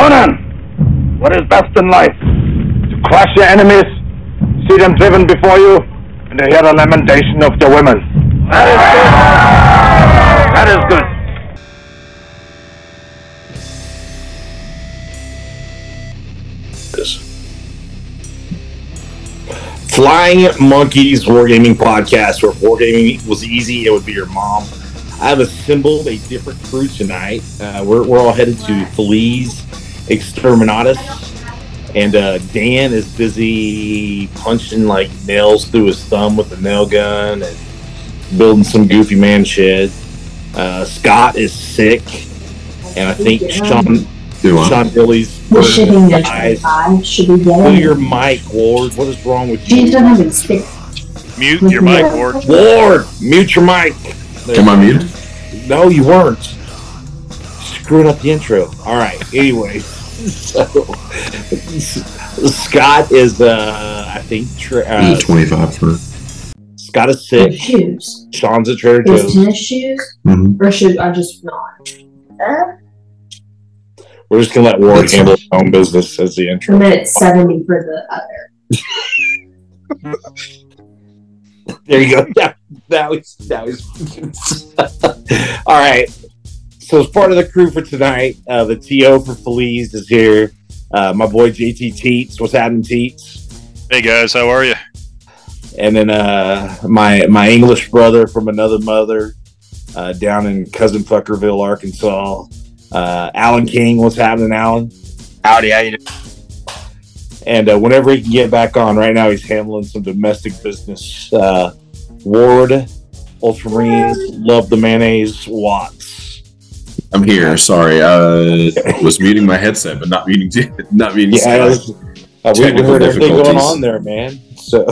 Conan, what is best in life? To crush your enemies, see them driven before you, and to hear the lamentation of the women. That is good. That is good. Flying Monkeys Wargaming Podcast, where wargaming was easy, it would be your mom. I have assembled a different crew tonight. Uh, we're, we're all headed to Feliz Exterminatus, and uh, Dan is busy punching like nails through his thumb with a nail gun and building some goofy man shit. Uh, Scott is sick, and I think Sean Do Sean Billy's We're shipping burning eyes. Should be Pull getting your mic, Ward. What is wrong with Jeez, you? don't have it. Mute your mic, Ward. Ward, mute your mic. Am I muted? No, you weren't. Screwing up the intro. All right. Anyway, so Scott is, uh, I think, tra- uh, 25 for. Scott is With sick. shoes. Sean's at Trader Is Joe's. tennis shoes Mhm. or should I just not. Uh, We're just gonna let Ward That's handle his own business as the and intro. then it's 70 for the other. There you go. Yeah, that was that was. All right. So as part of the crew for tonight, uh, the TO for Feliz is here. Uh, my boy JT Teets. What's happening, Teets? Hey guys, how are you? And then uh, my my English brother from another mother uh, down in Cousin Fuckerville, Arkansas. Uh, Alan King. What's happening, Alan? Howdy, how you doing? And uh, whenever he can get back on, right now he's handling some domestic business. Uh, Ward, Ultramarines, love the mayonnaise, Watts. I'm here. Sorry. I was muting my headset, but not muting, not muting Yeah, Scott. uh, we Technical heard everything going on there, man. So,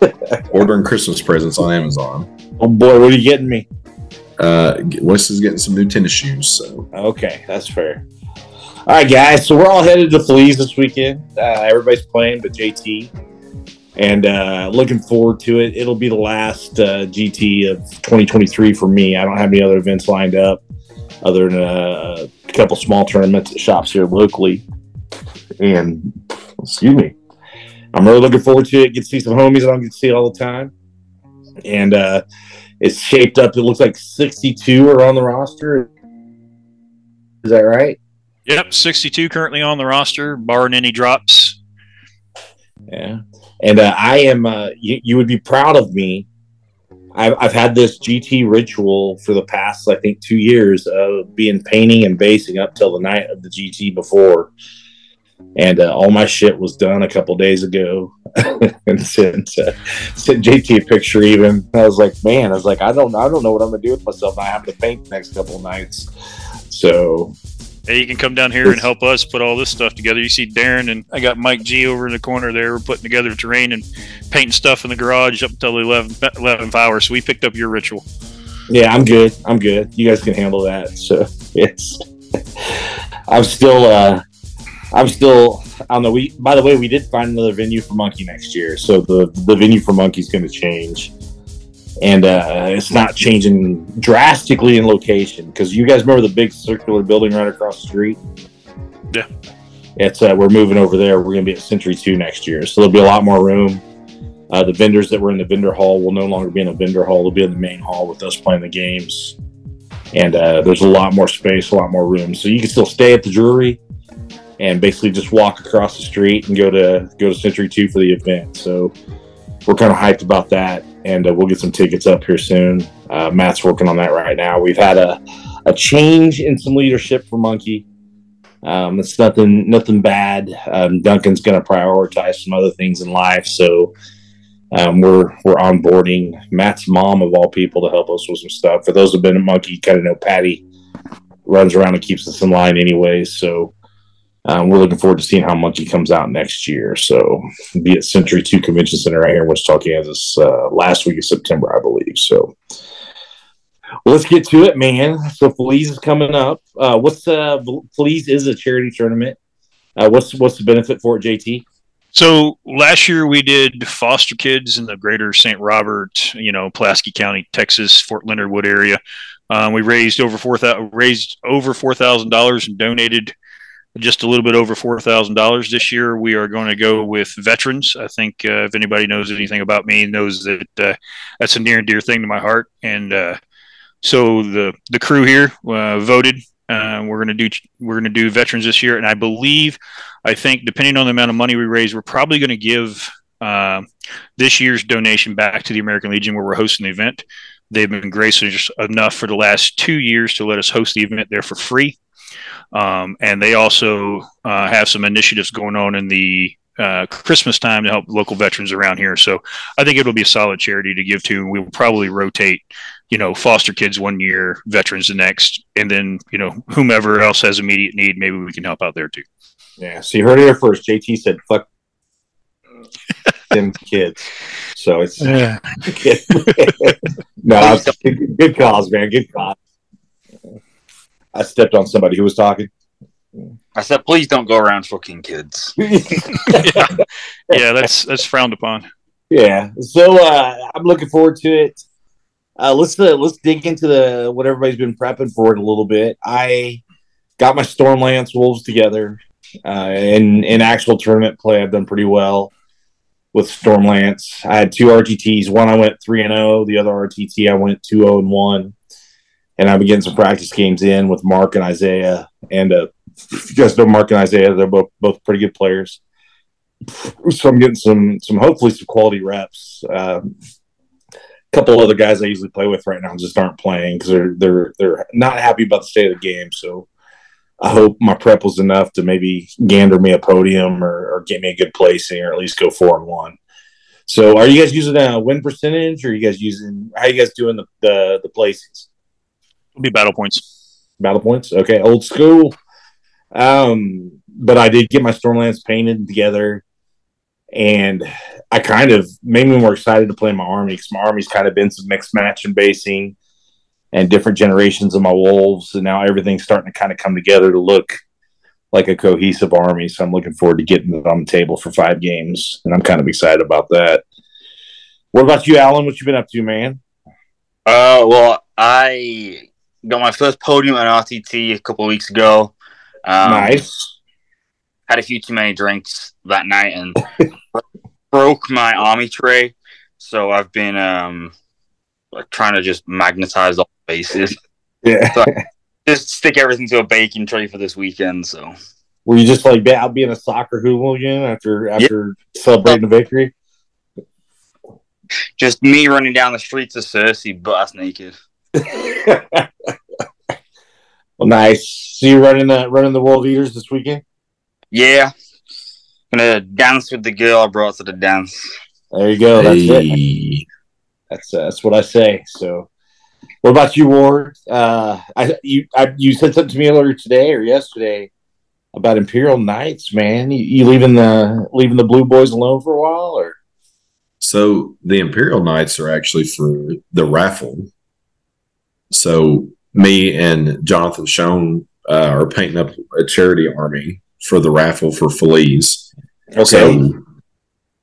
Ordering Christmas presents on Amazon. oh boy, what are you getting me? Uh, Wes is getting some new tennis shoes. So Okay, that's fair. All right, guys. So we're all headed to Fleas this weekend. Uh, everybody's playing, but JT, and uh, looking forward to it. It'll be the last uh, GT of 2023 for me. I don't have any other events lined up other than a couple small tournaments at shops here locally. And excuse me, I'm really looking forward to it. Get to see some homies I don't get to see all the time, and uh, it's shaped up. It looks like 62 are on the roster. Is that right? Yep, 62 currently on the roster, barring any drops. Yeah. And uh, I am, uh, you, you would be proud of me. I've, I've had this GT ritual for the past, I think, two years of being painting and basing up till the night of the GT before. And uh, all my shit was done a couple days ago. and sent, uh, sent JT a picture even. I was like, man, I was like, I don't, I don't know what I'm gonna do with myself. I have to paint the next couple nights. So Hey, you can come down here and help us put all this stuff together. You see Darren and I got Mike G over in the corner there. We're putting together terrain and painting stuff in the garage up until the 11, 11th hour. So we picked up your ritual. Yeah, I'm good. I'm good. You guys can handle that. So yes, I'm still. uh I'm still I don't know. We by the way, we did find another venue for Monkey next year, so the the venue for Monkey's going to change, and uh it's not changing drastically in location because you guys remember the big circular building right across the street. Yeah. It's uh, we're moving over there. We're going to be at Century Two next year, so there'll be a lot more room. Uh, the vendors that were in the vendor hall will no longer be in the vendor hall. They'll be in the main hall with us playing the games. And uh, there's a lot more space, a lot more room. So you can still stay at the brewery and basically just walk across the street and go to go to Century Two for the event. So we're kind of hyped about that, and uh, we'll get some tickets up here soon. Uh, Matt's working on that right now. We've had a a change in some leadership for Monkey. Um, it's nothing nothing bad. Um, Duncan's going to prioritize some other things in life, so um, we're we're onboarding Matt's mom of all people to help us with some stuff. For those who've been at Monkey, you kind of know Patty runs around and keeps us in line anyways. So um, we're looking forward to seeing how Monkey comes out next year. So be at Century Two Convention Center right here in Wichita, Kansas, uh, last week of September, I believe. So. Let's get to it, man. So Feliz is coming up. Uh, what's uh, Feliz is a charity tournament. Uh, what's what's the benefit for it, JT? So last year we did foster kids in the greater St. Robert, you know, Pulaski County, Texas, Fort Leonard Wood area. Um, we raised over four raised over four thousand dollars and donated just a little bit over four thousand dollars this year. We are going to go with veterans. I think uh, if anybody knows anything about me, knows that uh, that's a near and dear thing to my heart. And uh, so the the crew here uh, voted. Uh, we're going to do we're going to do veterans this year, and I believe, I think, depending on the amount of money we raise, we're probably going to give uh, this year's donation back to the American Legion, where we're hosting the event. They've been gracious enough for the last two years to let us host the event there for free. Um, and they also uh, have some initiatives going on in the uh, Christmas time to help local veterans around here. So I think it'll be a solid charity to give to. We will probably rotate, you know, foster kids one year, veterans the next, and then you know whomever else has immediate need, maybe we can help out there too. Yeah. So you heard it here first. JT said, "Fuck them kids." So it's Yeah. no, it's good, good cause, man. Good cause. I stepped on somebody who was talking. I said, please don't go around fucking kids. yeah, yeah, that's that's frowned upon. Yeah. So uh, I'm looking forward to it. Uh, let's uh, let's dig into the what everybody's been prepping for it a little bit. I got my Stormlance Wolves together. Uh, in in actual tournament play, I've done pretty well with Stormlance. I had two RTTs. One I went three and zero. The other RTT I went two zero and one. And been getting some practice games in with Mark and Isaiah. And uh, if you guys know Mark and Isaiah, they're both both pretty good players. So I'm getting some some hopefully some quality reps. Um, a couple other guys I usually play with right now just aren't playing because they're they're they're not happy about the state of the game. So I hope my prep was enough to maybe gander me a podium or, or get me a good placing or at least go four and one. So are you guys using a win percentage or are you guys using how are you guys doing the the, the placings? It'll be battle points. Battle points. Okay, old school. Um, but I did get my Stormlance painted together, and I kind of made me more excited to play my army because my army's kind of been some mixed match and basing and different generations of my wolves, and now everything's starting to kind of come together to look like a cohesive army. So I'm looking forward to getting it on the table for five games, and I'm kind of excited about that. What about you, Alan? What you been up to, man? Uh, well, I got my first podium at RTT a couple of weeks ago. Um, nice. Had a few too many drinks that night and broke my army tray. So I've been um like trying to just magnetize all the bases. Yeah. So just stick everything to a baking tray for this weekend. So Were you just like out being a soccer hooligan after after celebrating the victory? just me running down the streets of Searcy, butt naked. well, nice. So you running the running the world eaters this weekend? Yeah. Gonna dance with the girl I brought to the dance. There you go. That's it. That's uh, that's what I say. So, what about you, Ward? Uh, I you I, you said something to me earlier today or yesterday about Imperial Knights, man. You, you leaving the leaving the Blue Boys alone for a while, or So the Imperial Knights are actually for the raffle. So me and Jonathan Schoen uh, are painting up a charity army for the raffle for Feliz. So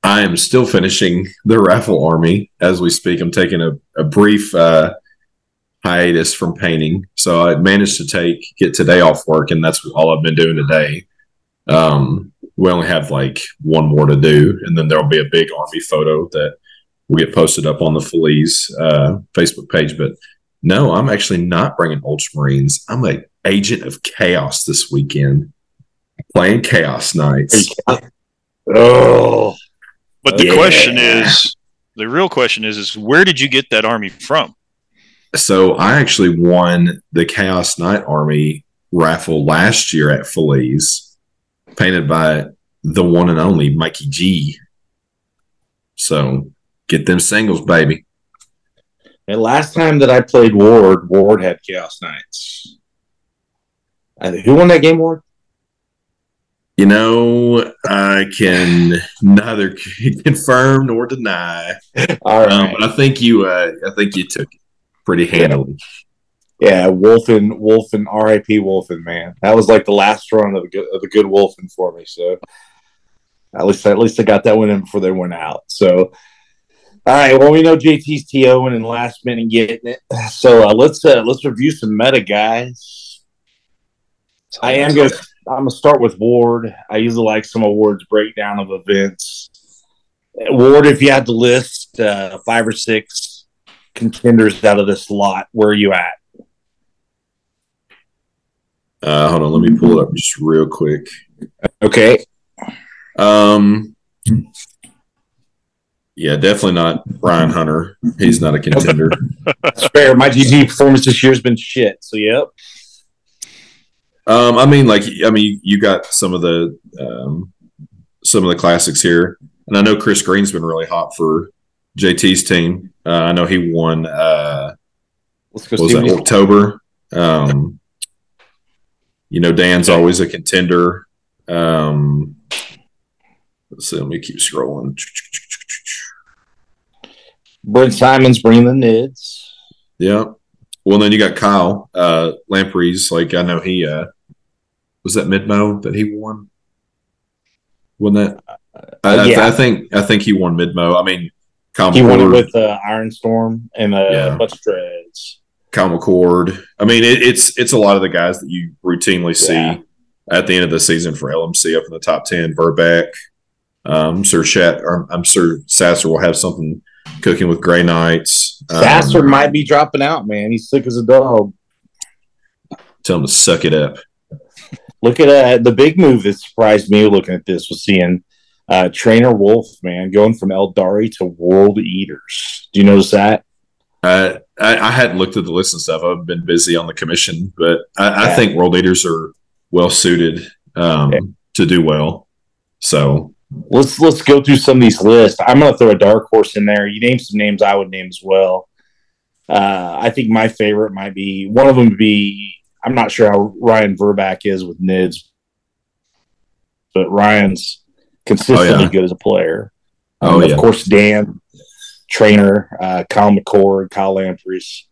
I am still finishing the raffle army as we speak. I'm taking a, a brief uh, hiatus from painting. So I managed to take get today off work, and that's all I've been doing today. Um, we only have like one more to do, and then there'll be a big army photo that will get posted up on the Feliz uh, Facebook page. But no, I'm actually not bringing Ultramarines. I'm a agent of chaos this weekend, playing Chaos Knights. oh, But the oh, Yeah. question is, the real question is, is where did you get that army from? So I actually won the Chaos Knight Army raffle last year at Feliz, painted by the one and only Mikey G. So get them singles, baby. And last time that I played Ward, Ward had Chaos Knights. Uh, who won that game, Ward? You know, I can neither confirm nor deny, All right. um, but I think you, uh, I think you took it pretty handily. Yeah, Wolfen, Wolfen, R.I.P. Wolfen, man. That was like the last run of the good, of the good Wolfen for me. So at least, at least I got that one in before they went out. So, all right. Well, we know JT's TOing and last minute getting it. So uh, let's uh, let's review some meta, guys. I am gonna I'm gonna start with Ward. I usually like some awards breakdown of events. Ward, if you had to list uh, five or six contenders out of this lot, where are you at? Uh, hold on, let me pull it up just real quick. Okay. Um, yeah, definitely not Brian Hunter. He's not a contender. That's fair. My GG performance this year has been shit. So, yep. Um, I mean, like, I mean, you got some of the um, some of the classics here, and I know Chris Green's been really hot for JT's team. Uh, I know he won. Uh, Let's go was that October? Um, you know, Dan's always a contender. Um, let's see. Let me keep scrolling. Brent Simon's bringing the nids. Yeah. Well, then you got Kyle uh, Lampreys. Like I know he uh, was that Midmo that he won. Wasn't that? I, I- yeah. I, think I think he won Midmo. I mean, Kyle He won it with uh, Iron Storm and uh, Yeah. a bunch of dreads. Kyle McCord. I mean, it, it's it's a lot of the guys that you routinely see Yeah. at the end of the season for LMC up in the top ten. Verbeck, um, Sir Shat, I'm sure Sasser will have something cooking with Gray Knights. Um, Sasser might be dropping out, man. He's sick as a dog. tell him to suck it up. Look at uh, the big move that surprised me looking at this was seeing uh, Trainer Wolf, man, going from Eldari to World Eaters. Do you notice that? Uh, I, I hadn't looked at the list and stuff. I've been busy on the commission, but I, I think world Eaters are well suited um, Yeah. to do well. So Let's let's go through some of these lists. I'm going to throw a dark horse in there. You name some names I would name as well. Uh, I think my favorite might be one of them. Would be I'm not sure how Ryan Verbeck is with Nids, but Ryan's consistently Oh, yeah. good as a player. Oh, Um, yeah. Of course, Dan, trainer, uh, Kyle McCord, Kyle Lampreys.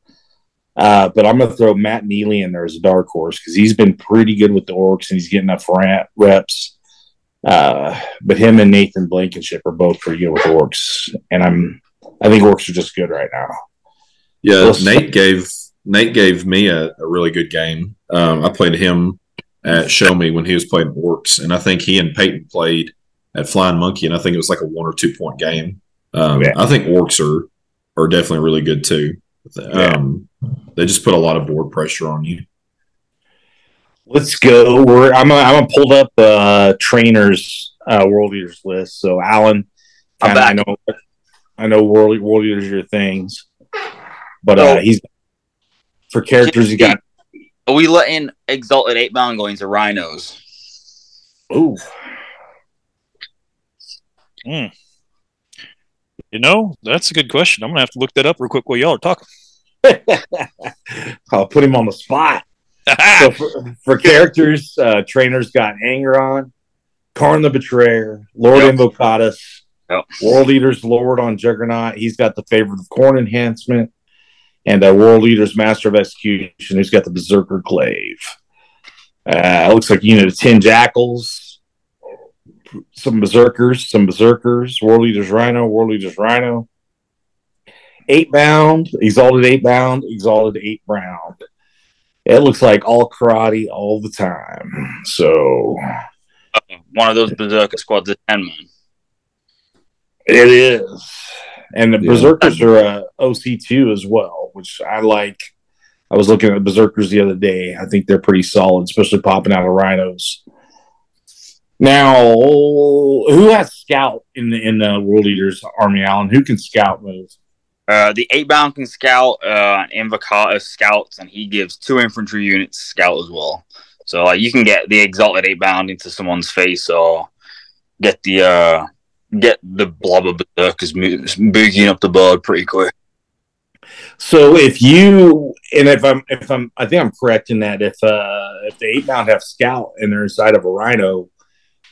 Uh, but I'm going to throw Matt Neely in there as a dark horse because he's been pretty good with the Orcs and he's getting enough reps. Uh, but him and Nathan Blankenship are both pretty good with Orcs, and I'm I think Orcs are just good right now. yeah, so- Nate gave Nate gave me a, a really good game. Um, I played him at Show Me when he was playing Orcs, and I think he and Peyton played at Flying Monkey, and I think it was like a one or two point game. Um, Yeah. I think Orcs are are definitely really good too. Um, they just put a lot of board pressure on you. Let's go. We're I'm gonna, I'm gonna pulled up uh, trainers uh, World Eaters list. So Alan, I'm kinda, I know I know world World Eaters are your things, but uh, Oh. he's for characters. You got Are we letting Exalted 8 Bound go into Rhinos? ooh You know, that's a good question. I'm gonna have to look that up real quick while y'all are talking. I'll put him on the spot. So for, for characters, uh, trainers got Angron, Kharn the Betrayer, Lord Yep. Invocatus, Yep. World Eaters Lord on Juggernaut. He's got the favorite of Khorne Enhancement, and uh, World Eaters Master of Execution, who's got the Berserker Glaive. Uh, it looks like a unit of 10 Jakhals, some Berserkers, some Berserkers, World Eaters Rhino, World Eaters Rhino. Eight bound, exalted eight bound, exalted eight bound it looks like all karate all the time. So One of those Berserker squads of 10 man. it is. And the Yeah. Berserkers are uh, OC2 as well, which I like. I was looking at the Berserkers the other day. I think they're pretty solid, especially popping out of rhinos. Now, who has scout in the in the World Eaters Army, Allen? Who can scout move? Uh, the 8 Bound can scout, uh, Invocatus scouts, and he gives two infantry units scout as well. So like you can get the Exalted 8 Bound into someone's face or get the uh, get the blob of Berserkers mo- boogieing up the board pretty quick. So if you and if I'm if I'm I think I'm correct in that if uh if the eight bound have scout and they're inside of a rhino,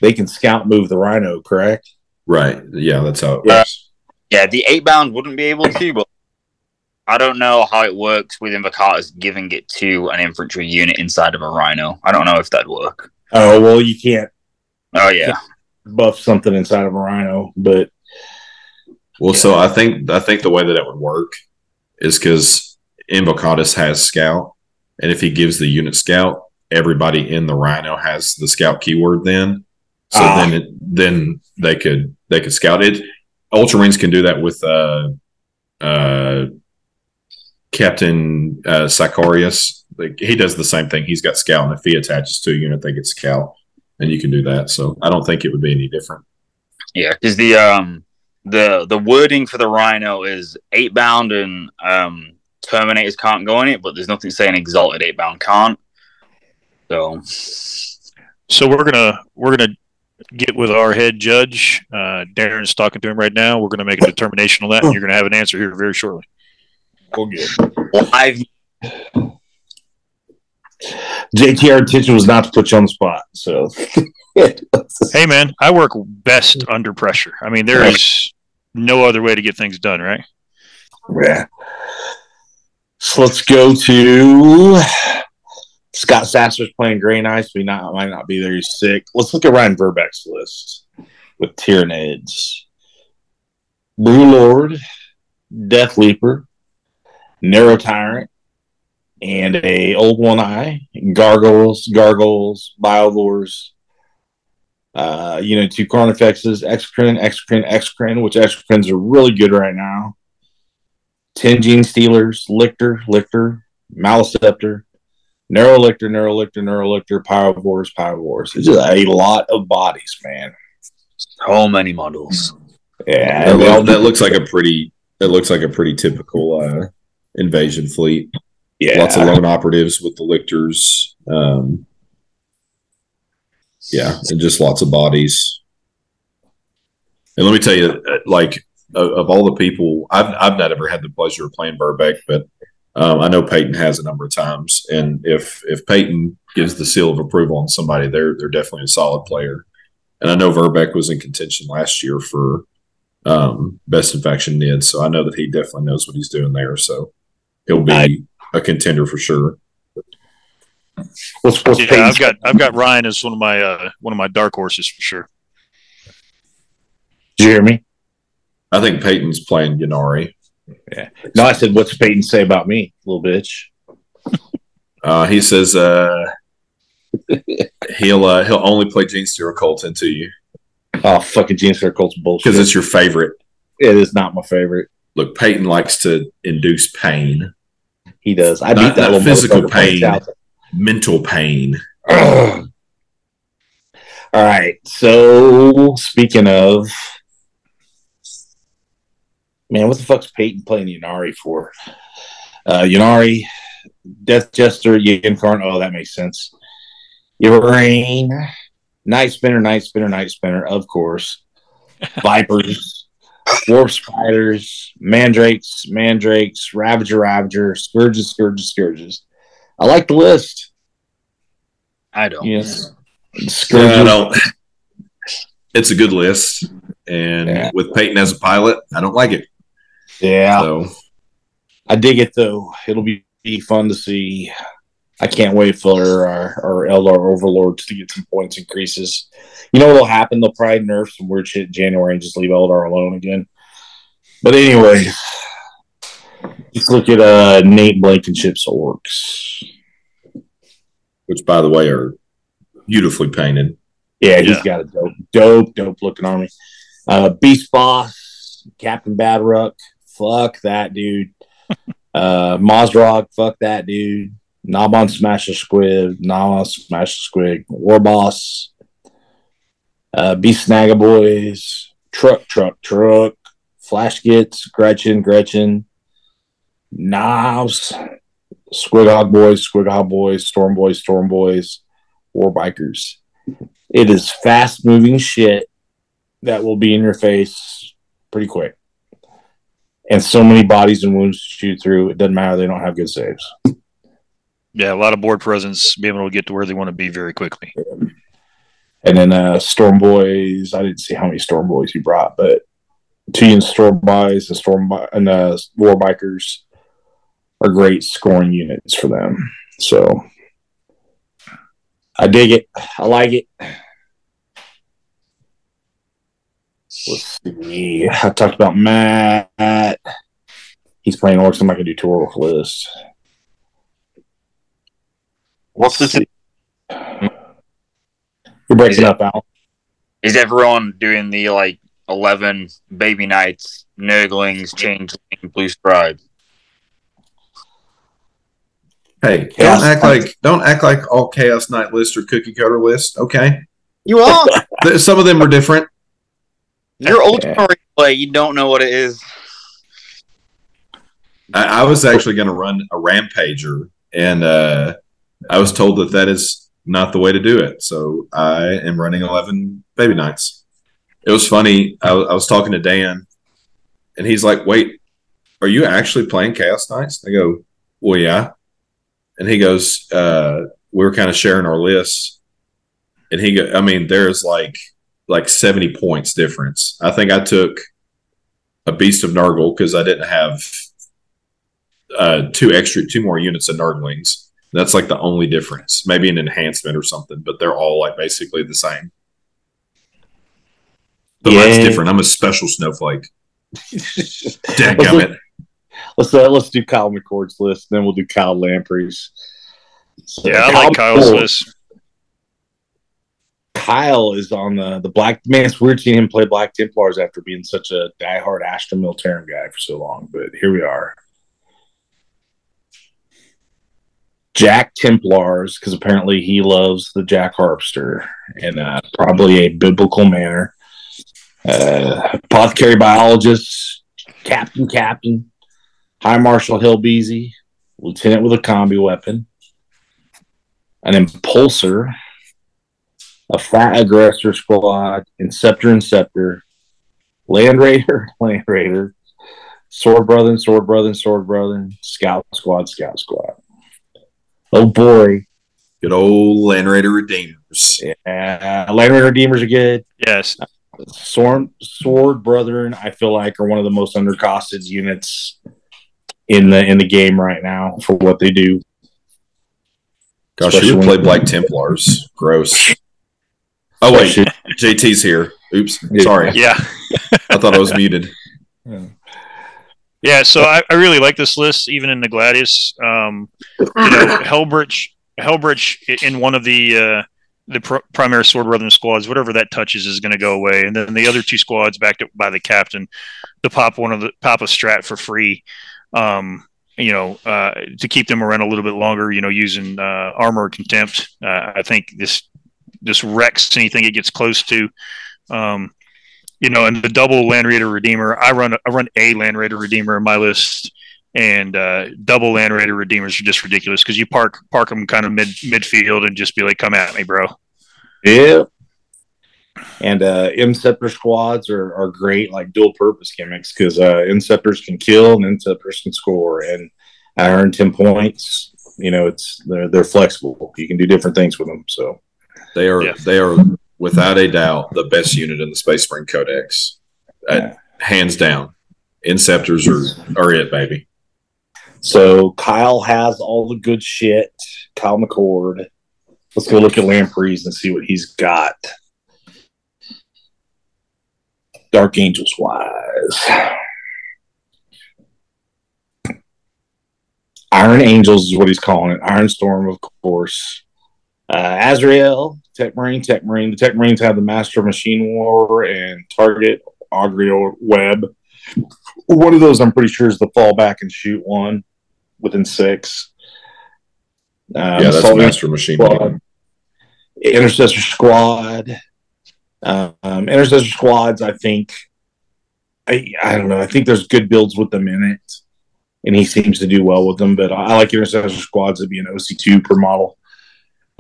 they can scout move the rhino, correct? Right. Yeah, that's how it Yeah. works. Yeah, the eight bound wouldn't be able to, but I don't know how it works with Invocatus giving it to an infantry unit inside of a rhino. I don't know if that'd work. Oh well you can't Oh yeah, buff something inside of a rhino, but Well, so I think I think the way that it would work is because Invocatus has scout, and if he gives the unit scout, everybody in the Rhino has the scout keyword. Then, so Ah. then it, then they could they could scout it. Ultramarines can do that with uh, uh, Captain uh, Sicarius. Like he does the same thing. He's got scout, and if he attaches to a unit, they get scout, and you can do that. So I don't think it would be any different. Yeah, because the um the the wording for the Rhino is eight bound and um Terminators can't go in it, but there's nothing saying Exalted eight bound can't. So So we're gonna we're gonna get with our head judge. Uh, Darren's talking to him right now. We're gonna make a determination on that, and you're gonna have an answer here very shortly. We'll get. live JT, our intention was not to put you on the spot. So, Hey man, I work best under pressure. I mean, there is no other way to get things done, right? yeah. So let's go to Scott Sasser's playing Gray Knights. We not might not be there. He's sick. Let's look at Ryan Verbeck's list with Tyranids, Broodlord, Death Leaper, Neurotyrant, and a Old One Eye, Gargoyles, Gargoyles, Biovores. Uh, you know, two Carnifexes, Exocrine, Exocrine, Exocrine, which Exocrines are really good right now. 10 Genestealers, Lictor, Lictor, Maliceptor, Neurolictor, Narrow Lictor, Narrow Lictor, Pyrovores, Pyrovores. It's just a lot of bodies, man. so many models. Yeah. That, and they all look- that looks like a pretty that looks like a pretty typical uh, invasion fleet. yeah. Lots of lone operatives with the lictors. Um, yeah, and just lots of bodies. And let me tell you, uh, like of, of all the people, I've I've not ever had the pleasure of playing Verbeck, but um, I know Peyton has a number of times. And if if Peyton gives the seal of approval on somebody, they're they're definitely a solid player. And I know Verbeck was in contention last year for um, best infection nid, so I know that he definitely knows what he's doing there. So he'll be I- a contender for sure. What's, what's Yeah, Peyton's- I've got I've got Ryan as one of my uh, one of my dark horses for sure. Did you hear me? I think Peyton's playing Ynnari. No, I said, what's Peyton say about me, little bitch? Uh, he says uh, he'll uh, he'll only play Genestealer Cult into you Oh, fucking Gene Circle's bullshit. because it's your favorite. it is not my favorite. Look, Peyton likes to induce pain, He does. I Not- beat that not little physical pain. mental pain. Ugh. All right. So speaking of, man, what the fuck's Peyton playing Ynnari for? Uh, Ynnari, Death Jester, Yncarne. Oh, that makes sense. Rain, Night Spinner, Night Spinner, Night Spinner, of course. Vipers, Warp Spiders, Mandrakes, Mandrakes, Ravager, Ravager, Scourges, Scourges, Scourges. I like the list. I don't. Yes. Yeah, I Scourges. don't. It's a good list, and Yeah. with Peyton as a pilot, I don't like it. Yeah. So I dig it though. It'll be, be fun to see. I can't wait for our, our Eldar overlords to get some points increases. You know what'll happen? They'll probably nerf some weird shit in January and just leave Eldar alone again. But anyway, let's look at uh Nate Blankenship's orcs. which by the way are beautifully painted. Yeah, he's Yeah. got a dope, dope, dope looking army. Uh, Beast Boss, Captain Badrukk, fuck that dude. uh, Mozrog, fuck that dude. Nabon Smash the Squid, Nabon Smash the Squid, War Boss, uh, Beast Boys, Truck, Truck, Truck, Flash Gitz, Gretchin, Gretchin, Nobz, Squid Hog Boys, Squighog Boyz, Storm Boys, Storm Boys, War Bikers. It is fast moving shit that will be in your face pretty quick. And so many bodies and wounds to shoot through. It doesn't matter. They don't have good saves. Yeah, a lot of board presence, be able to get to where they want to be very quickly. And then uh, Storm Boys. I didn't see how many Storm Boys you brought, but T and Storm Boys and Storm and uh, War Bikers are great scoring units for them. So I dig it. I like it. Let's see. I talked about Matt. He's playing orcs. I'm not gonna do two orc list. What's this? You're breaking Is it- up, Al. Is everyone doing the like eleven baby knights, nurglings, changeling, blue scribe? Hey, Chaos don't act Knight. like don't act like all Chaos Knight lists are cookie cutter lists. Okay, You are. Some of them are different. You're ultimate play. You don't know what it is. I, I was actually going to run a rampager, and uh, I was told that that is not the way to do it. So I am running eleven baby knights. It was funny. I, I was talking to Dan, and he's like, "Wait, are you actually playing Chaos Knights?" I go, "Well, yeah." And he goes, uh, "We were kind of sharing our lists." And he, go, I mean, there's like like seventy points difference. I think I took a Beast of Nurgle because I didn't have uh, two extra, two more units of Nurglings. That's like the only difference. Maybe an enhancement or something, but they're all like basically the same. But mine's Yeah. different. I'm a special snowflake. let's, Dadgummit. let's, uh, let's do Kyle McCord's list, then we'll do Kyle Lamprey's. So Yeah, I like Kyle's list. Kyle is on the the Black man. It's weird seeing him play Black Templars after being such a diehard Astra Militarum guy for so long, but here we are. Jack Templars, because apparently he loves the Jack Harpster in uh, probably a biblical manner. Uh, apothecary biologist, Captain Captain, High Marshal Hillbeezy, Lieutenant with a combi weapon, an impulsor, a fat aggressor squad, Inceptor Inceptor, Land Raider, Land Raider, Sword Brother, Sword Brother, Sword Brother, Scout Squad, Scout Squad. Oh boy. Good old Land Raider Redeemers. Yeah, Land Raider Redeemers are good. Yes, Sword, Sword Brethren, I feel like are one of the most undercosted units in the in the game right now for what they do. Gosh, you Especially would play Black Templars. Gross. Oh wait, JT's here. Oops, sorry. yeah, I thought I was muted. yeah. So I, I really like this list, even in the Gladius. Um, you know, Helbrecht, Helbrecht i- in one of the uh, the pr- primary Sword Brethren squads, whatever that touches is going to go away, and then the other two squads backed up by the captain to pop one of the pop a strat for free. Um, you know, uh, to keep them around a little bit longer. You know, using uh, armor contempt. Uh, I think this this wrecks anything it gets close to. Um, you know, and the double Land Raider Redeemer. I run I run a Land Raider Redeemer in my list, and uh, double Land Raider Redeemers are just ridiculous because you park park them kind of mid midfield and just be like, "Come at me, bro." Yeah. And uh Inceptor squads are, are great, like dual purpose gimmicks, because uh Inceptors can kill and Inceptors can score. And I earn 10 points. You know, it's they're they're flexible. You can do different things with them. So They are Yeah. they are without a doubt the best unit in the Space Marine Codex. Uh, hands down. Inceptors are, are it, baby. so Kyle has all the good shit. Kyle McCord. Let's go look at Lampreys and see what he's got. Dark Angels wise. Iron Angels is what he's calling it. Iron Storm, of course. Uh, Azrael, Tech Marine, Tech Marine. The Tech Marines have the Master Machine War and Target, or Web. One of those, I'm pretty sure, is the fallback and shoot one within six. Um, yeah, that's Master Machine. Squad, Intercessor Squad. Um, Intercessor Squads, I think. I, I don't know. I think there's good builds with them in it, and he seems to do well with them. But I, I like Intercessor Squads to be an OC2 per model.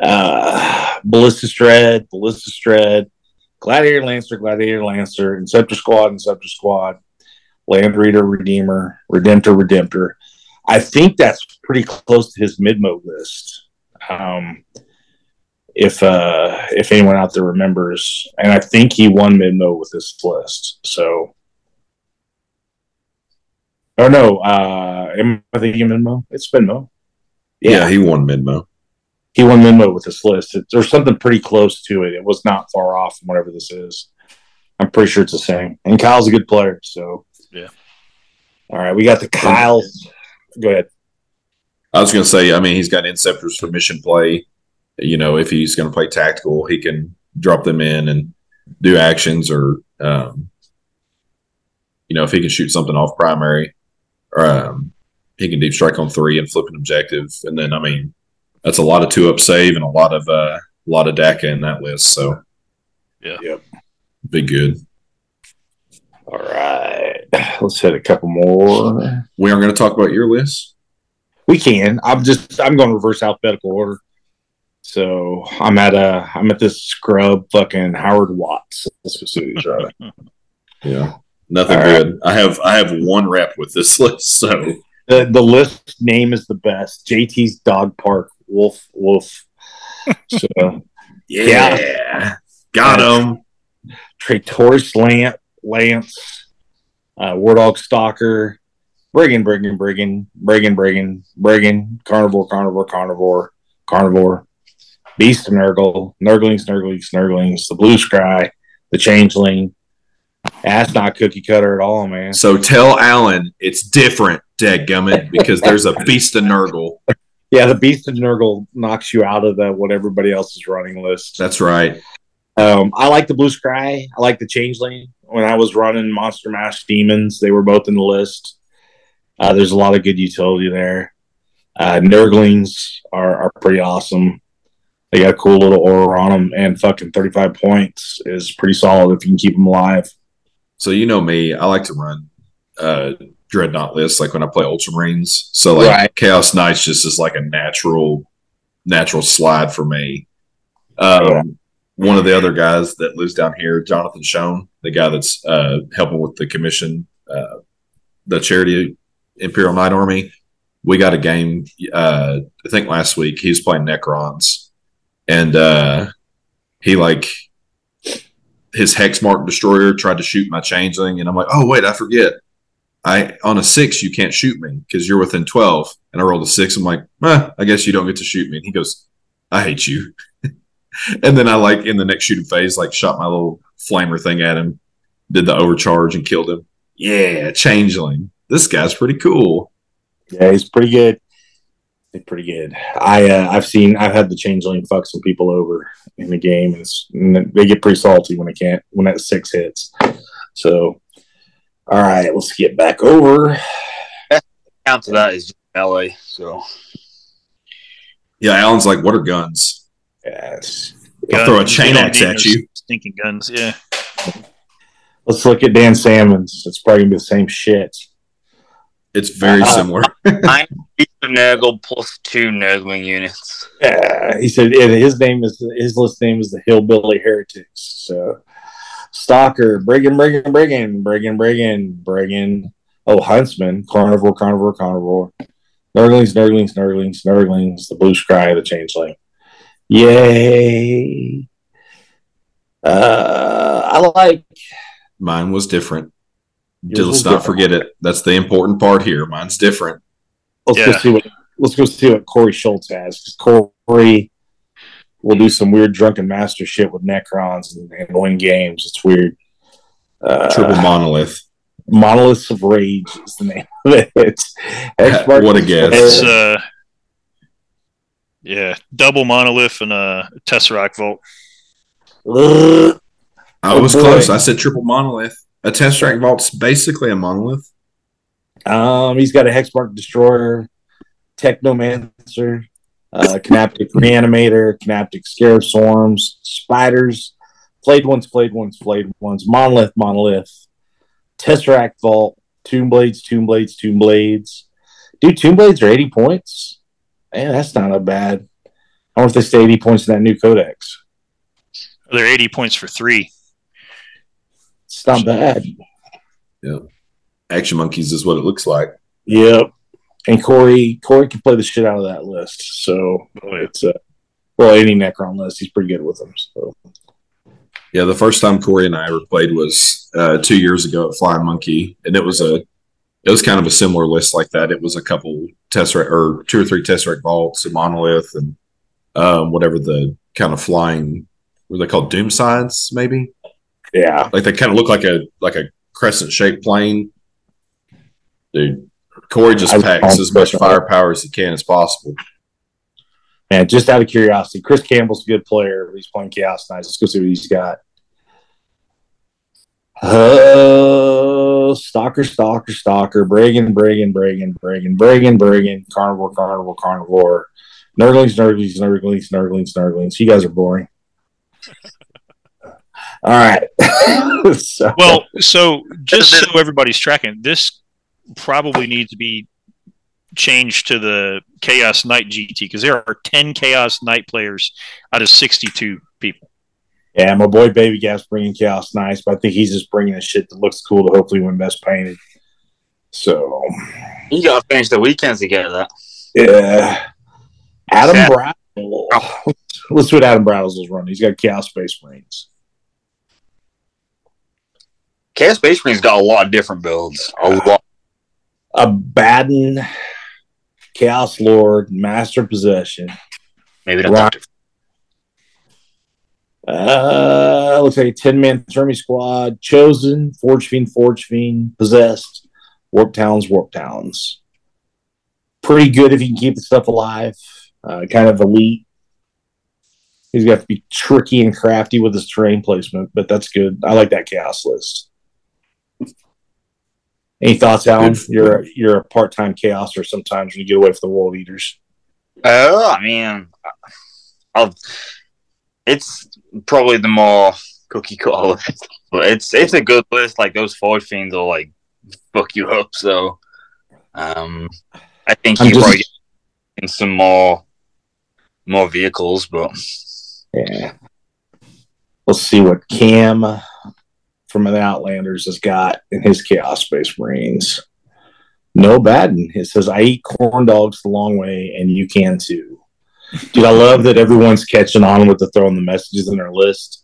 Uh, Ballista Dread, Ballista Dread, Gladiator Lancer, Gladiator Lancer, Inceptor Squad, Inceptor Squad, Land Raider, Redeemer, Redemptor, Redemptor. I think that's pretty close to his Midmo list. Um, if uh, if anyone out there remembers, and I think he won Midmo with this list. So, oh no, uh, am I thinking Midmo? It's been mode. Yeah. he won Midmo. He won Minmo with this list. It, there's something pretty close to it. It was not far off from whatever this is. I'm pretty sure it's the same. And Kyle's a good player, so Yeah. All right, we got the Kyle. Go ahead. I was going to say, I mean, he's got interceptors for mission play. You know, if he's going to play tactical, he can drop them in and do actions, or um, you know, if he can shoot something off primary, or, um, he can deep strike on three and flip an objective. And then, I mean, that's a lot of two up save and a lot of uh, a lot of dakka in that list. So, Yeah. Yep. be good. All right. Let's hit a couple more. We aren't going to talk about your list. We can. I'm just I'm going reverse alphabetical order. So I'm at a I'm at this scrub fucking Howard Watts. That's what Susie's running. Yeah, nothing All right. good. I have I have one rep with this list, so The the list name is the best. JT's Dog Park Wolf Wolf. So yeah, got him. Traitoris Lance Lance, uh, War Dog Stalker, Brigand Brigand Brigand Brigand Brigand Brigand Karnivore Karnivore Karnivore Karnivore Beast and Nurgle Nurglings Nurglings Nurglings the Blue Scribes the Changeling. That's not cookie cutter at all, man. So tell Alan it's different, Dadgummit, because there's a beast of Nurgle. Yeah, the Beast of Nurgle knocks you out of the what everybody else is running list. That's right. Um, I like the Blue Scribes. I like the Changeling. When I was running Monster Mash Demons, they were both in the list. Uh, there's a lot of good utility there. Uh, Nurglings are, are pretty awesome. They got a cool little aura on them, and fucking 35 points is pretty solid if you can keep them alive. So you know me, I like to run uh dreadnought list, like when I play Ultramarines. So like Right. Chaos Knights just is like a natural natural slide for me. Um Yeah. one of the other guys that lives down here, Jonathan Schoen, the guy that's uh helping with the commission, uh the charity Imperial Knight Army. We got a game uh I think last week he was playing Necrons and uh he like his Hexmark destroyer tried to shoot my changeling, and I'm like, oh wait, I forget. I on a six you can't shoot me because you're within twelve, and I rolled a six. I'm like, eh, I guess you don't get to shoot me. And he goes, I hate you. and then I like in the next shooting phase, like shot my little flamer thing at him, did the overcharge and killed him. Yeah, changeling. This guy's pretty cool. Yeah, he's pretty good. He's pretty good. I uh, I've seen I've had the changeling fuck some people over in the game, and, and they get pretty salty when they can't when that six hits. So, all right, let's get back over. Count to that is just melee. So Yeah, Alan's like, what are guns? Yes. I'll throw a chain axe at you. Stinking guns, yeah. Let's look at Dan Salmons. It's probably gonna be the same shit. It's very Uh, similar. nine piece of Nurgle plus two Nurgling units. Yeah, he said his name is his list name is the Hillbilly Heretics. So, Stalker, Brigand, Brigand, Brigand, Brigand, Brigand, Brigand. Oh, Huntsman, Karnivore, Karnivore, Karnivore. Nurglings, Nurglings, Nurglings, Nurglings. The Blue Scribes, the Changeling. Yay! Uh, I like. Mine was different. Yours Let's was not different. forget it. That's the important part here. Mine's different. Let's go see what. Let's go see what Corey Schultz has. Corey will do some weird drunken master shit with Necrons and, and win games. It's weird. Uh, Triple monolith. Monoliths of Rage is the name of it. Expert- What a guess. It's uh yeah, double monolith and a Tesseract Vault. Ugh. I Oh, was boy. close. I said triple monolith. A Tesseract Vault's basically a monolith. Um, he's got a Hexmark Destroyer, Technomancer, uh, Canoptek Reanimator, Canoptek Scarab Swarms, Spiders, Flayed Ones, Flayed Ones, Flayed Ones, Monolith, Monolith, Tesseract Vault, Tomb Blades, Tomb Blades, Tomb Blades. Dude, Tomb Blades are 80 points. Man, that's not a bad. I wonder if they stay 80 points in that new codex. They're 80 points for three. It's not bad. Yeah. Action Monkeys is what it looks like. Yep. And Corey, Corey can play the shit out of that list. So Oh, yeah. it's uh, well, any Necron list, he's pretty good with them. So Yeah, the first time Corey and I ever played was uh, two years ago at Flying Monkey, and it was a it was kind of a similar list like that. It was a couple Tesseract or two or three Tesseract vaults, a monolith, and um, whatever the kind of flying were they called Doom Scythes maybe yeah, like they kind of look like a like a crescent shaped plane. Dude, Corey just I- packs as much firepower as he can as possible. And just out of curiosity, Chris Campbell's a good player. He's playing Chaos Knights. Let's go see what he's got. Uh, stalker, stalker, stalker, Brigand, Brigand, Brigand, Brigand, Brigand, Brigand, karnivore, karnivore, karnivore, nurglings, nurglings, nurglings, nurglings, nurglings. You guys are boring. All right. so, Well, so just so everybody's tracking, this probably needs to be changed to the Chaos Knight GT because there are 10 Chaos Knight players out of 62 people. yeah, my boy Baby Gas bringing Chaos Knights, but I think he's just bringing a shit that looks cool to hopefully win Best Painted. So, You gotta finish the weekends to get that. yeah. Adam Yeah. Brattle. Let's see what Adam Brattle's is running. He's got Chaos Space Marines. Chaos Space Marine's got a lot of different builds. A lot. Abaddon, Chaos Lord, Master Possession. Maybe not that Uh, looks like a 10 man Termi squad. Chosen, Forge Fiend, Forge Fiend, Possessed, Warp Talons, Warp Talons. Pretty good if you can keep the stuff alive. Uh, kind of elite. He's got to be tricky and crafty with his terrain placement, but that's good. I like that chaos list. Any thoughts, Alan? You're a, you're a part time chaoser sometimes when you get away from the world eaters. Oh, I mean, I'll, it's probably the more cookie cutter list, but it's it's a good list. Like those forge fiends will like fuck you up. So, um, I think you just- probably get in some more more vehicles, but Yeah. Let's see what Cam from the Outlanders has got in his Chaos Space Marines. No Baden. It says, I eat corn dogs the long way, and you can too. Dude, I love that everyone's catching on with the throwing the messages in their list.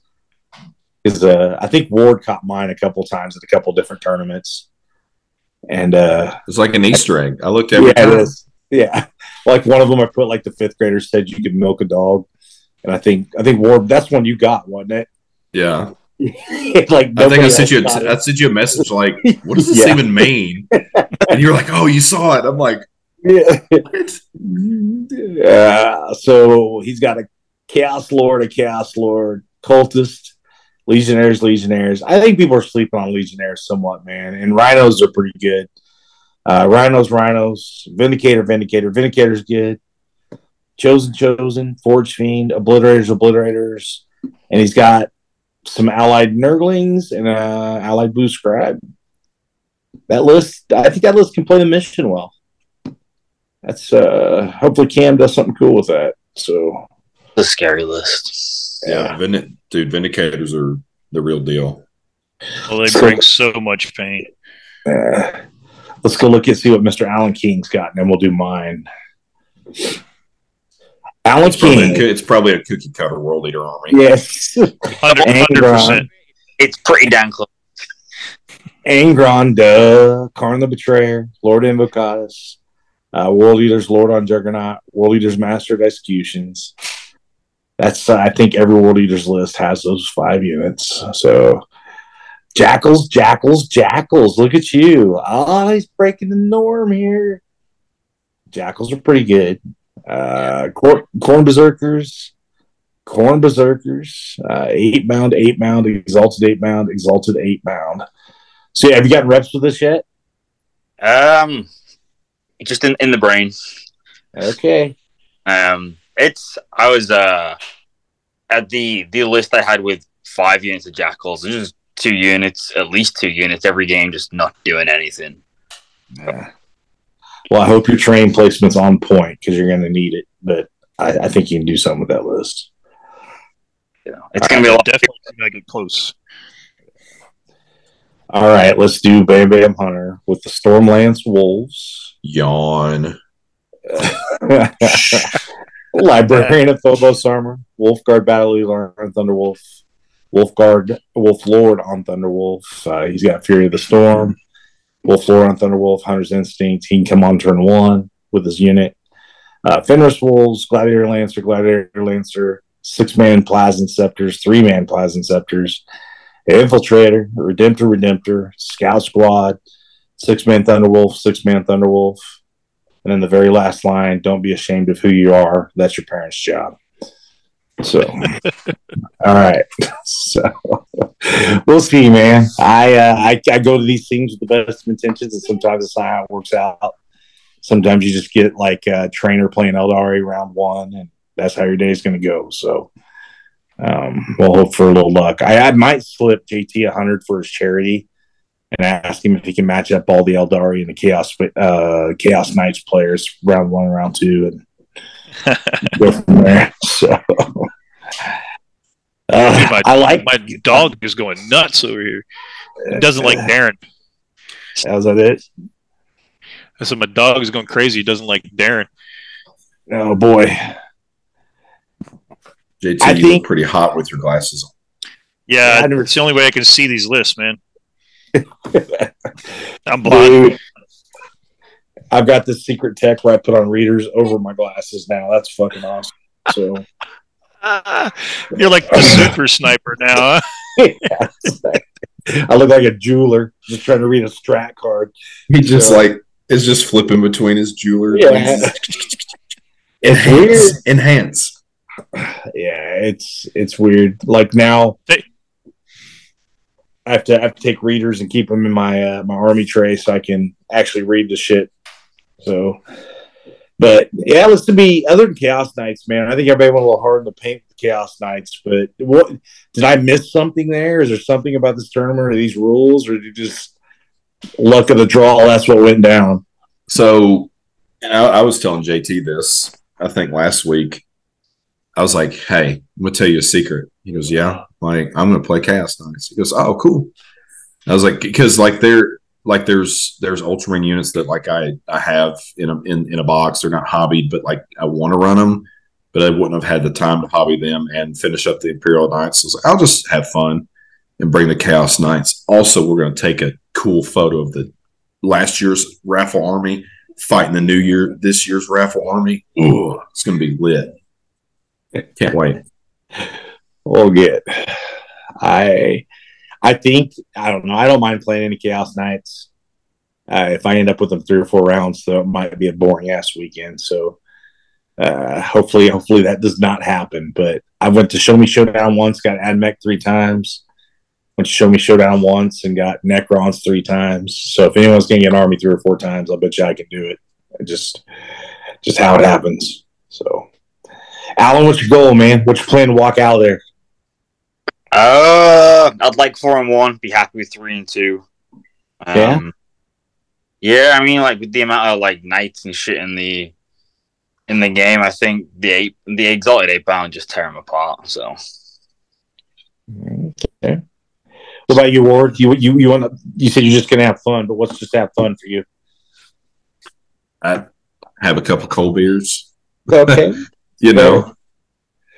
Because uh, I think Ward caught mine a couple times at a couple different tournaments. And uh, It's like an Easter egg. I looked every yeah, time. it is. Yeah, like one of them, I put like the fifth grader said you could milk a dog, and I think I think Ward that's one you got, wasn't it? Yeah? like I think I sent you. A, I sent you a message like, "What does this Yeah. even mean?" And you're like, "Oh, you saw it." I'm like, Yeah. "What?" Yeah. So he's got a chaos lord, a chaos lord, cultist, legionnaires, legionnaires. I think people are sleeping on legionnaires somewhat, man. And rhinos are pretty good. Uh, rhinos, rhinos, vindicator, vindicator, vindicator's good. Chosen, chosen, forge fiend, obliterators, obliterators, and he's got some allied nurglings and uh, allied blue scribe. That list, I think that list can play the mission well that's uh hopefully Cam does something cool with that. So the scary list. Yeah, Vind- dude, Vindicators are the real deal. Well, they So- bring so much pain. uh, let's go look and see what Mr. Alan King's got, and then we'll do mine. Alan It's probably, a, King, coo- it's probably a cookie cutter world eater army. yes, 100 percent. It's pretty damn close. Angron, duh, Kharn the Betrayer, Lord Invocatus, uh, World Eaters, Lord on Juggernaut, World Eaters, Master of Executions. That's uh, I think every World Eaters list has those five units. So Jakhals, Jakhals, Jakhals. Look at you! Ah, he's breaking the norm here. Jakhals are pretty good. Uh, Khorne, Khorne Berserkers, Khorne Berserkers, uh, Eightbound, eight bound, exalted Eightbound, exalted Eightbound. So, yeah, have you gotten reps with this yet? Um, just in, in the brain. Okay. Um, it's I was uh at the the list I had with five units of Jakhals. There's just two units, at least two units every game, just not doing anything. Yeah. Well, I hope your train placement's on point because you're going to need it. But I, I think you can do something with that list. You know, it's gonna be a lot. Definitely gonna get close. All right, let's do Bam Bam Hunter with the Stormlance Wolves. Yawn. Librarian of Phobos Armor, Wolfguard Battle Leader on Thunderwolf, Wolfguard Wolf Lord on Thunderwolf. Uh, he's got Fury of the Storm, Wolf Lord on Thunderwolf, Hunter's Instinct. He can come on turn one with his unit. Uh, Fenris Wolves, Gladiator Lancer, Gladiator Lancer, six man Plasma Inceptors, three man Plasma Inceptors, Infiltrator, Redemptor, Redemptor, Scout Squad, six man Thunderwolf, six man Thunderwolf. And then the very last line, don't be ashamed of who you are. That's your parents' job. So, all right. So, we'll see, man. I, uh, I I go to these things with the best of intentions, and sometimes it's not how it works out. Sometimes you just get like a trainer playing Aeldari round one, and that's how your day is going to go. So, um, we'll hope for a little luck. I, I might slip JT a hundred for his charity and ask him if he can match up all the Aeldari and the Chaos uh, Chaos Knights players round one, round two, and go from there. So. Uh, my, I like my dog is going nuts over here. It doesn't like Darren. How's that it? I said my dog is going crazy. He doesn't like Darren. Oh boy. JT, I you think- look pretty hot with your glasses on. Yeah, I never- it's the only way I can see these lists, man. I'm blind. Dude, I've got this secret tech where I put on readers over my glasses now. That's fucking awesome. So You're like the super sniper now. Huh? I look like a jeweler just trying to read a strat card. He just So- like is just flipping between his jeweler. Yeah. Enhance. Enhance. yeah, it's it's weird. Like now, They- I have to I have to take readers and keep them in my uh, my army tray so I can actually read the shit. So, but yeah, let's to be other than Chaos Knights, man. I think everybody went a little hard in the paint with Chaos Knights. But what did I miss something there? Is there something about this tournament or these rules, or did just luck of the draw? That's what went down. So, and I, I was telling JT this, I think last week. I was like, hey, I'm to tell you a secret. He goes, yeah. Like, I'm to play Chaos Knights. He goes, oh, cool. I was like, because like there, like there's there's Ultramarine units that like I I have in a in, in a box. They're not hobbied, but like I want to run them, but I wouldn't have had the time to hobby them and finish up the Imperial Knights. So like, I'll just have fun and bring the Chaos Knights. Also, we're going to take a cool photo of the last year's raffle army fighting the new year this year's raffle army. Ooh, it's going to be lit. Can't wait. We'll get. I I think I don't know. I don't mind playing any Chaos Knights. Uh, if I end up with them three or four rounds, though, it might be a boring ass weekend. So uh, hopefully, hopefully that does not happen. But I went to Show Me Showdown once, got AdMech three times. Went to Show Me Showdown once and got Necrons three times. So if anyone's gonna get an army three or four times, I'll bet you I can do it. It just just how it happens. So Alan, what's your goal, man? What's your plan to walk out of there? Uh, I'd like four and one. Be happy with three and two. Um, Yeah? Yeah, I mean, like with the amount of like knights and shit in the in the game, I think the eight, the exalted Eightbound just tear them apart. So Okay. What about you, Ward? You you you want? You said you're just gonna have fun, but what's just have fun for you? I have a couple cold beers. Okay. You know,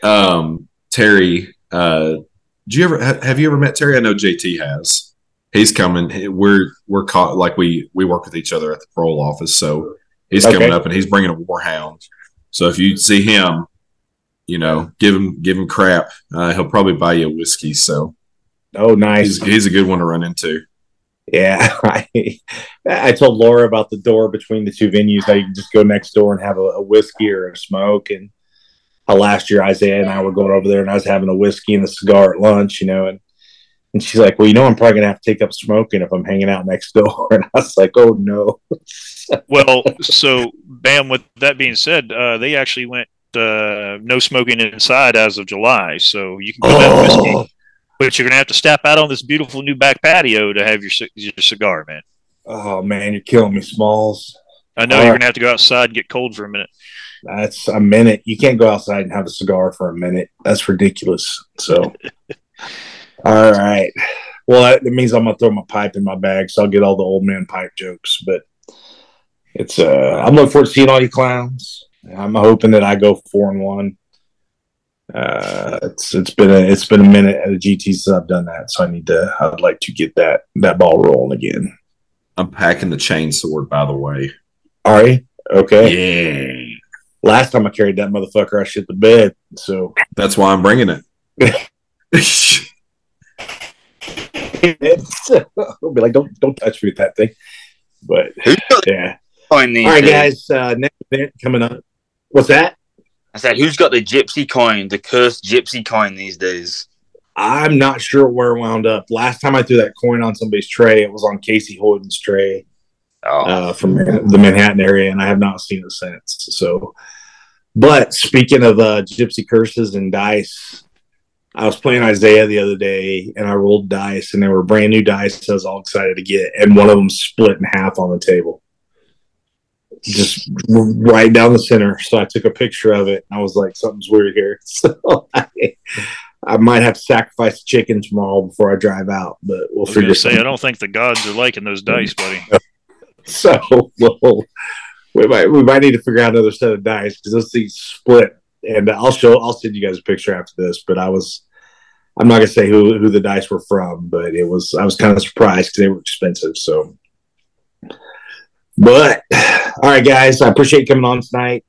um, Terry. Uh, do you ever have you ever met Terry? I know JT has. He's coming. We're we're caught like we we work with each other at the parole office, so he's Okay. coming up and he's bringing a warhound. So if you see him, you know, give him give him crap. Uh, he'll probably buy you a whiskey. So oh, nice. he's he's a good one to run into. Yeah, I, I told Laura about the door between the two venues you can just go next door and have a, a whiskey or a smoke. And how last year Isaiah and I were going over there and I was having a whiskey and a cigar at lunch, you know, and and she's like, "Well, you know, I'm probably gonna have to take up smoking if I'm hanging out next door." And I was like, "Oh no." Well, so bam. With that being said, uh, they actually went uh, no smoking inside as of July, so you can go have whiskey, but you're gonna have to step out on this beautiful new back patio to have your your cigar, man. Oh man, you're killing me, Smalls. I know All you're right. gonna have to go outside and get cold for a minute. That's a minute. You can't go outside and have a cigar for a minute. That's ridiculous. So, all right. Well, that, that means I'm gonna throw my pipe in my bag, so I'll get all the old man pipe jokes. But it's uh, I'm looking forward to seeing all you clowns. I'm hoping that I go four and one. Uh, it's it's been a it's been a minute at a GT since I've done that, so I need to. I'd like to get that that ball rolling again. I'm packing the chainsword, by the way. All right. Okay. Yeah, Last time I carried that motherfucker, I shit the bed. So that's why I'm bringing it. I'll be like, don't don't touch me with that thing. But yeah, coin these All right, guys. Uh, next event coming up. What's that? I said, who's got the gypsy coin, the cursed gypsy coin these days? I'm not sure where it wound up. Last time I threw that coin on somebody's tray, it was on Casey Hoyden's tray Oh, uh, from the Manhattan area, and I have not seen it since. So, but speaking of uh, gypsy curses and dice, I was playing Isaiah the other day, and I rolled dice, and they were brand new dice. I was all excited to get, and one of them split in half on the table, just right down the center. So I took a picture of it, and I was like, "Something's weird here." So I, I might have to sacrifice the chicken tomorrow before I drive out, but we'll I was figure say, something I don't think the gods are liking those dice, buddy. so we'll, we might we might need to figure out another set of dice because those things split. And I'll show I'll send you guys a picture after this. But I was I'm not gonna say who who the dice were from, but it was I was kind of surprised because they were expensive. So, but all right, guys, I appreciate you coming on tonight.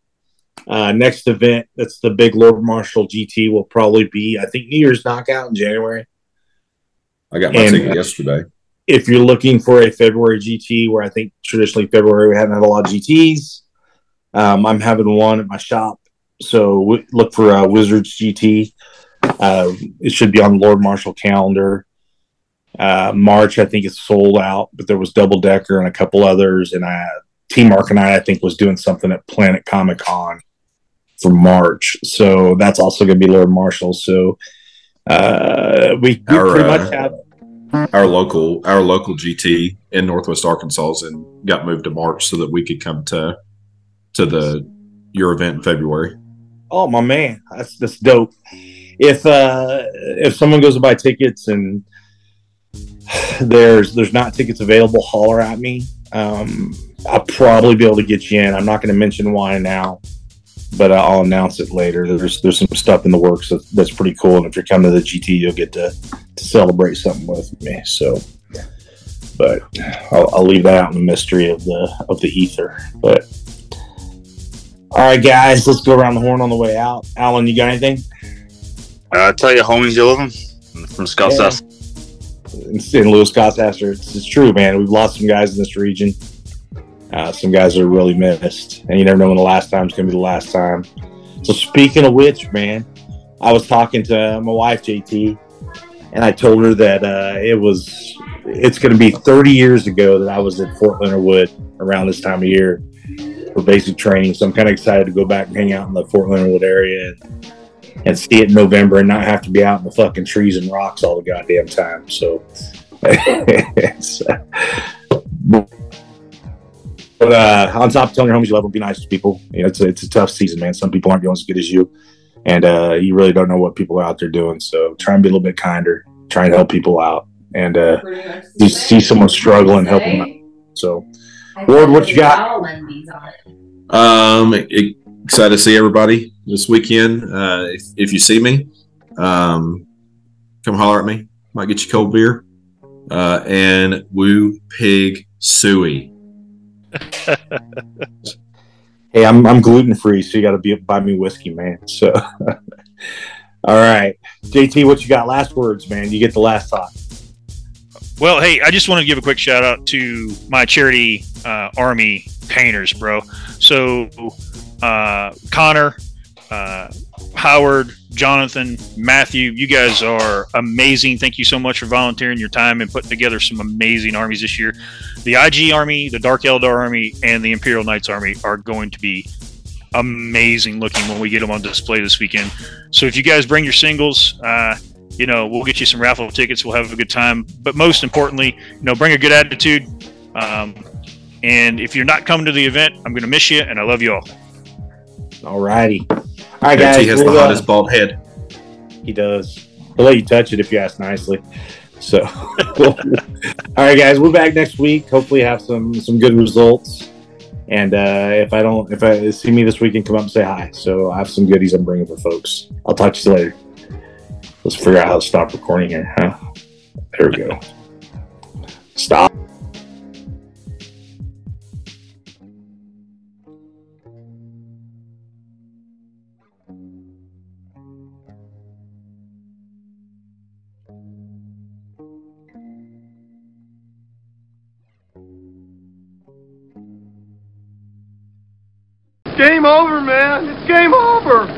Uh, next event that's the big Lord Marshal GT will probably be I think New Year's knockout in January I got my And- ticket yesterday. If you're looking for a February GT, where I think traditionally February we haven't had a lot of GTs, um, I'm having one at my shop. So w- look for uh, Wizards GT. Uh, it should be on Lord Marshal calendar. Uh, March, I think it's sold out, but there was Double Decker and a couple others, and I Mark and I I think, was doing something at Planet Comic Con for March. So that's also going to be Lord Marshal. So uh, we, we Our, pretty much have Our local our local GT in Northwest Arkansas and got moved to March so that we could come to to the your event in February. Oh my man, that's that's dope. If uh if someone goes to buy tickets and there's there's not tickets available, holler at me. Um, I'll probably be able to get you in. I'm not going to mention why now, but I'll announce it later. There's there's some stuff in the works that's, that's pretty cool, and if you're coming to the GT, you'll get to to celebrate something with me. So, but I'll, I'll leave that out in the mystery of the of the ether. But all right, guys, let's go around the horn on the way out. Alan, you got anything? Uh, tell you, homies you love them from Scott Yeah. Sass. in, Lewis Gossaster. It's, it's true, man. We've lost some guys in this region. Uh, some guys are really missed, and you never know when the last time is going to be the last time. So speaking of which, man, I was talking to my wife JT, and I told her that uh, it was it's going to be 30 years ago that I was at Fort Leonard Wood around this time of year for basic training. So I'm kind of excited to go back and hang out in the Fort Leonard Wood area and, and see it in November and not have to be out in the fucking trees and rocks all the goddamn time. So. but uh, on top of telling your homies you love them, be nice to people. You know, it's a, it's a tough season, man. Some people aren't doing as good as you, and uh, you really don't know what people are out there doing. So try and be a little bit kinder. Try and help people out, and uh, you see someone struggling, help them out. So Ward, what you got? Um, excited to see everybody this weekend. Uh, if, if you see me, um, come holler at me. Might get you cold beer. Uh, and woo pig suey. Hey, I'm I'm gluten free, so you got to be buy me whiskey, man. So. All right, JT, what you got? Last words, man. You get the last thought. Well, hey, I just want to give a quick shout out to my charity uh, Army painters, bro. So, uh, Connor, uh, Howard, Jonathan, Matthew, you guys are amazing. Thank you so much for volunteering your time and putting together some amazing armies this year. The IG Army, the Dark Eldar Army, and the Imperial Knights Army are going to be amazing looking when we get them on display this weekend. So if you guys bring your singles, uh, you know, we'll get you some raffle tickets. We'll have a good time. But most importantly, you know, bring a good attitude. Um, and if you're not coming to the event, I'm going to miss you, and I love you all. All righty. All right, guys. JT has the we'll, uh, hottest bald head. He does. He'll let you touch it if you ask nicely. So, all right, guys, we're back next week. Hopefully, have some some good results. And uh, if I don't, if I see me this weekend, come up and say hi. So I have some goodies I'm bringing for folks. I'll talk to you later. Let's figure out how to stop recording here. Huh? There we go. Stop. Game over, man. It's game over.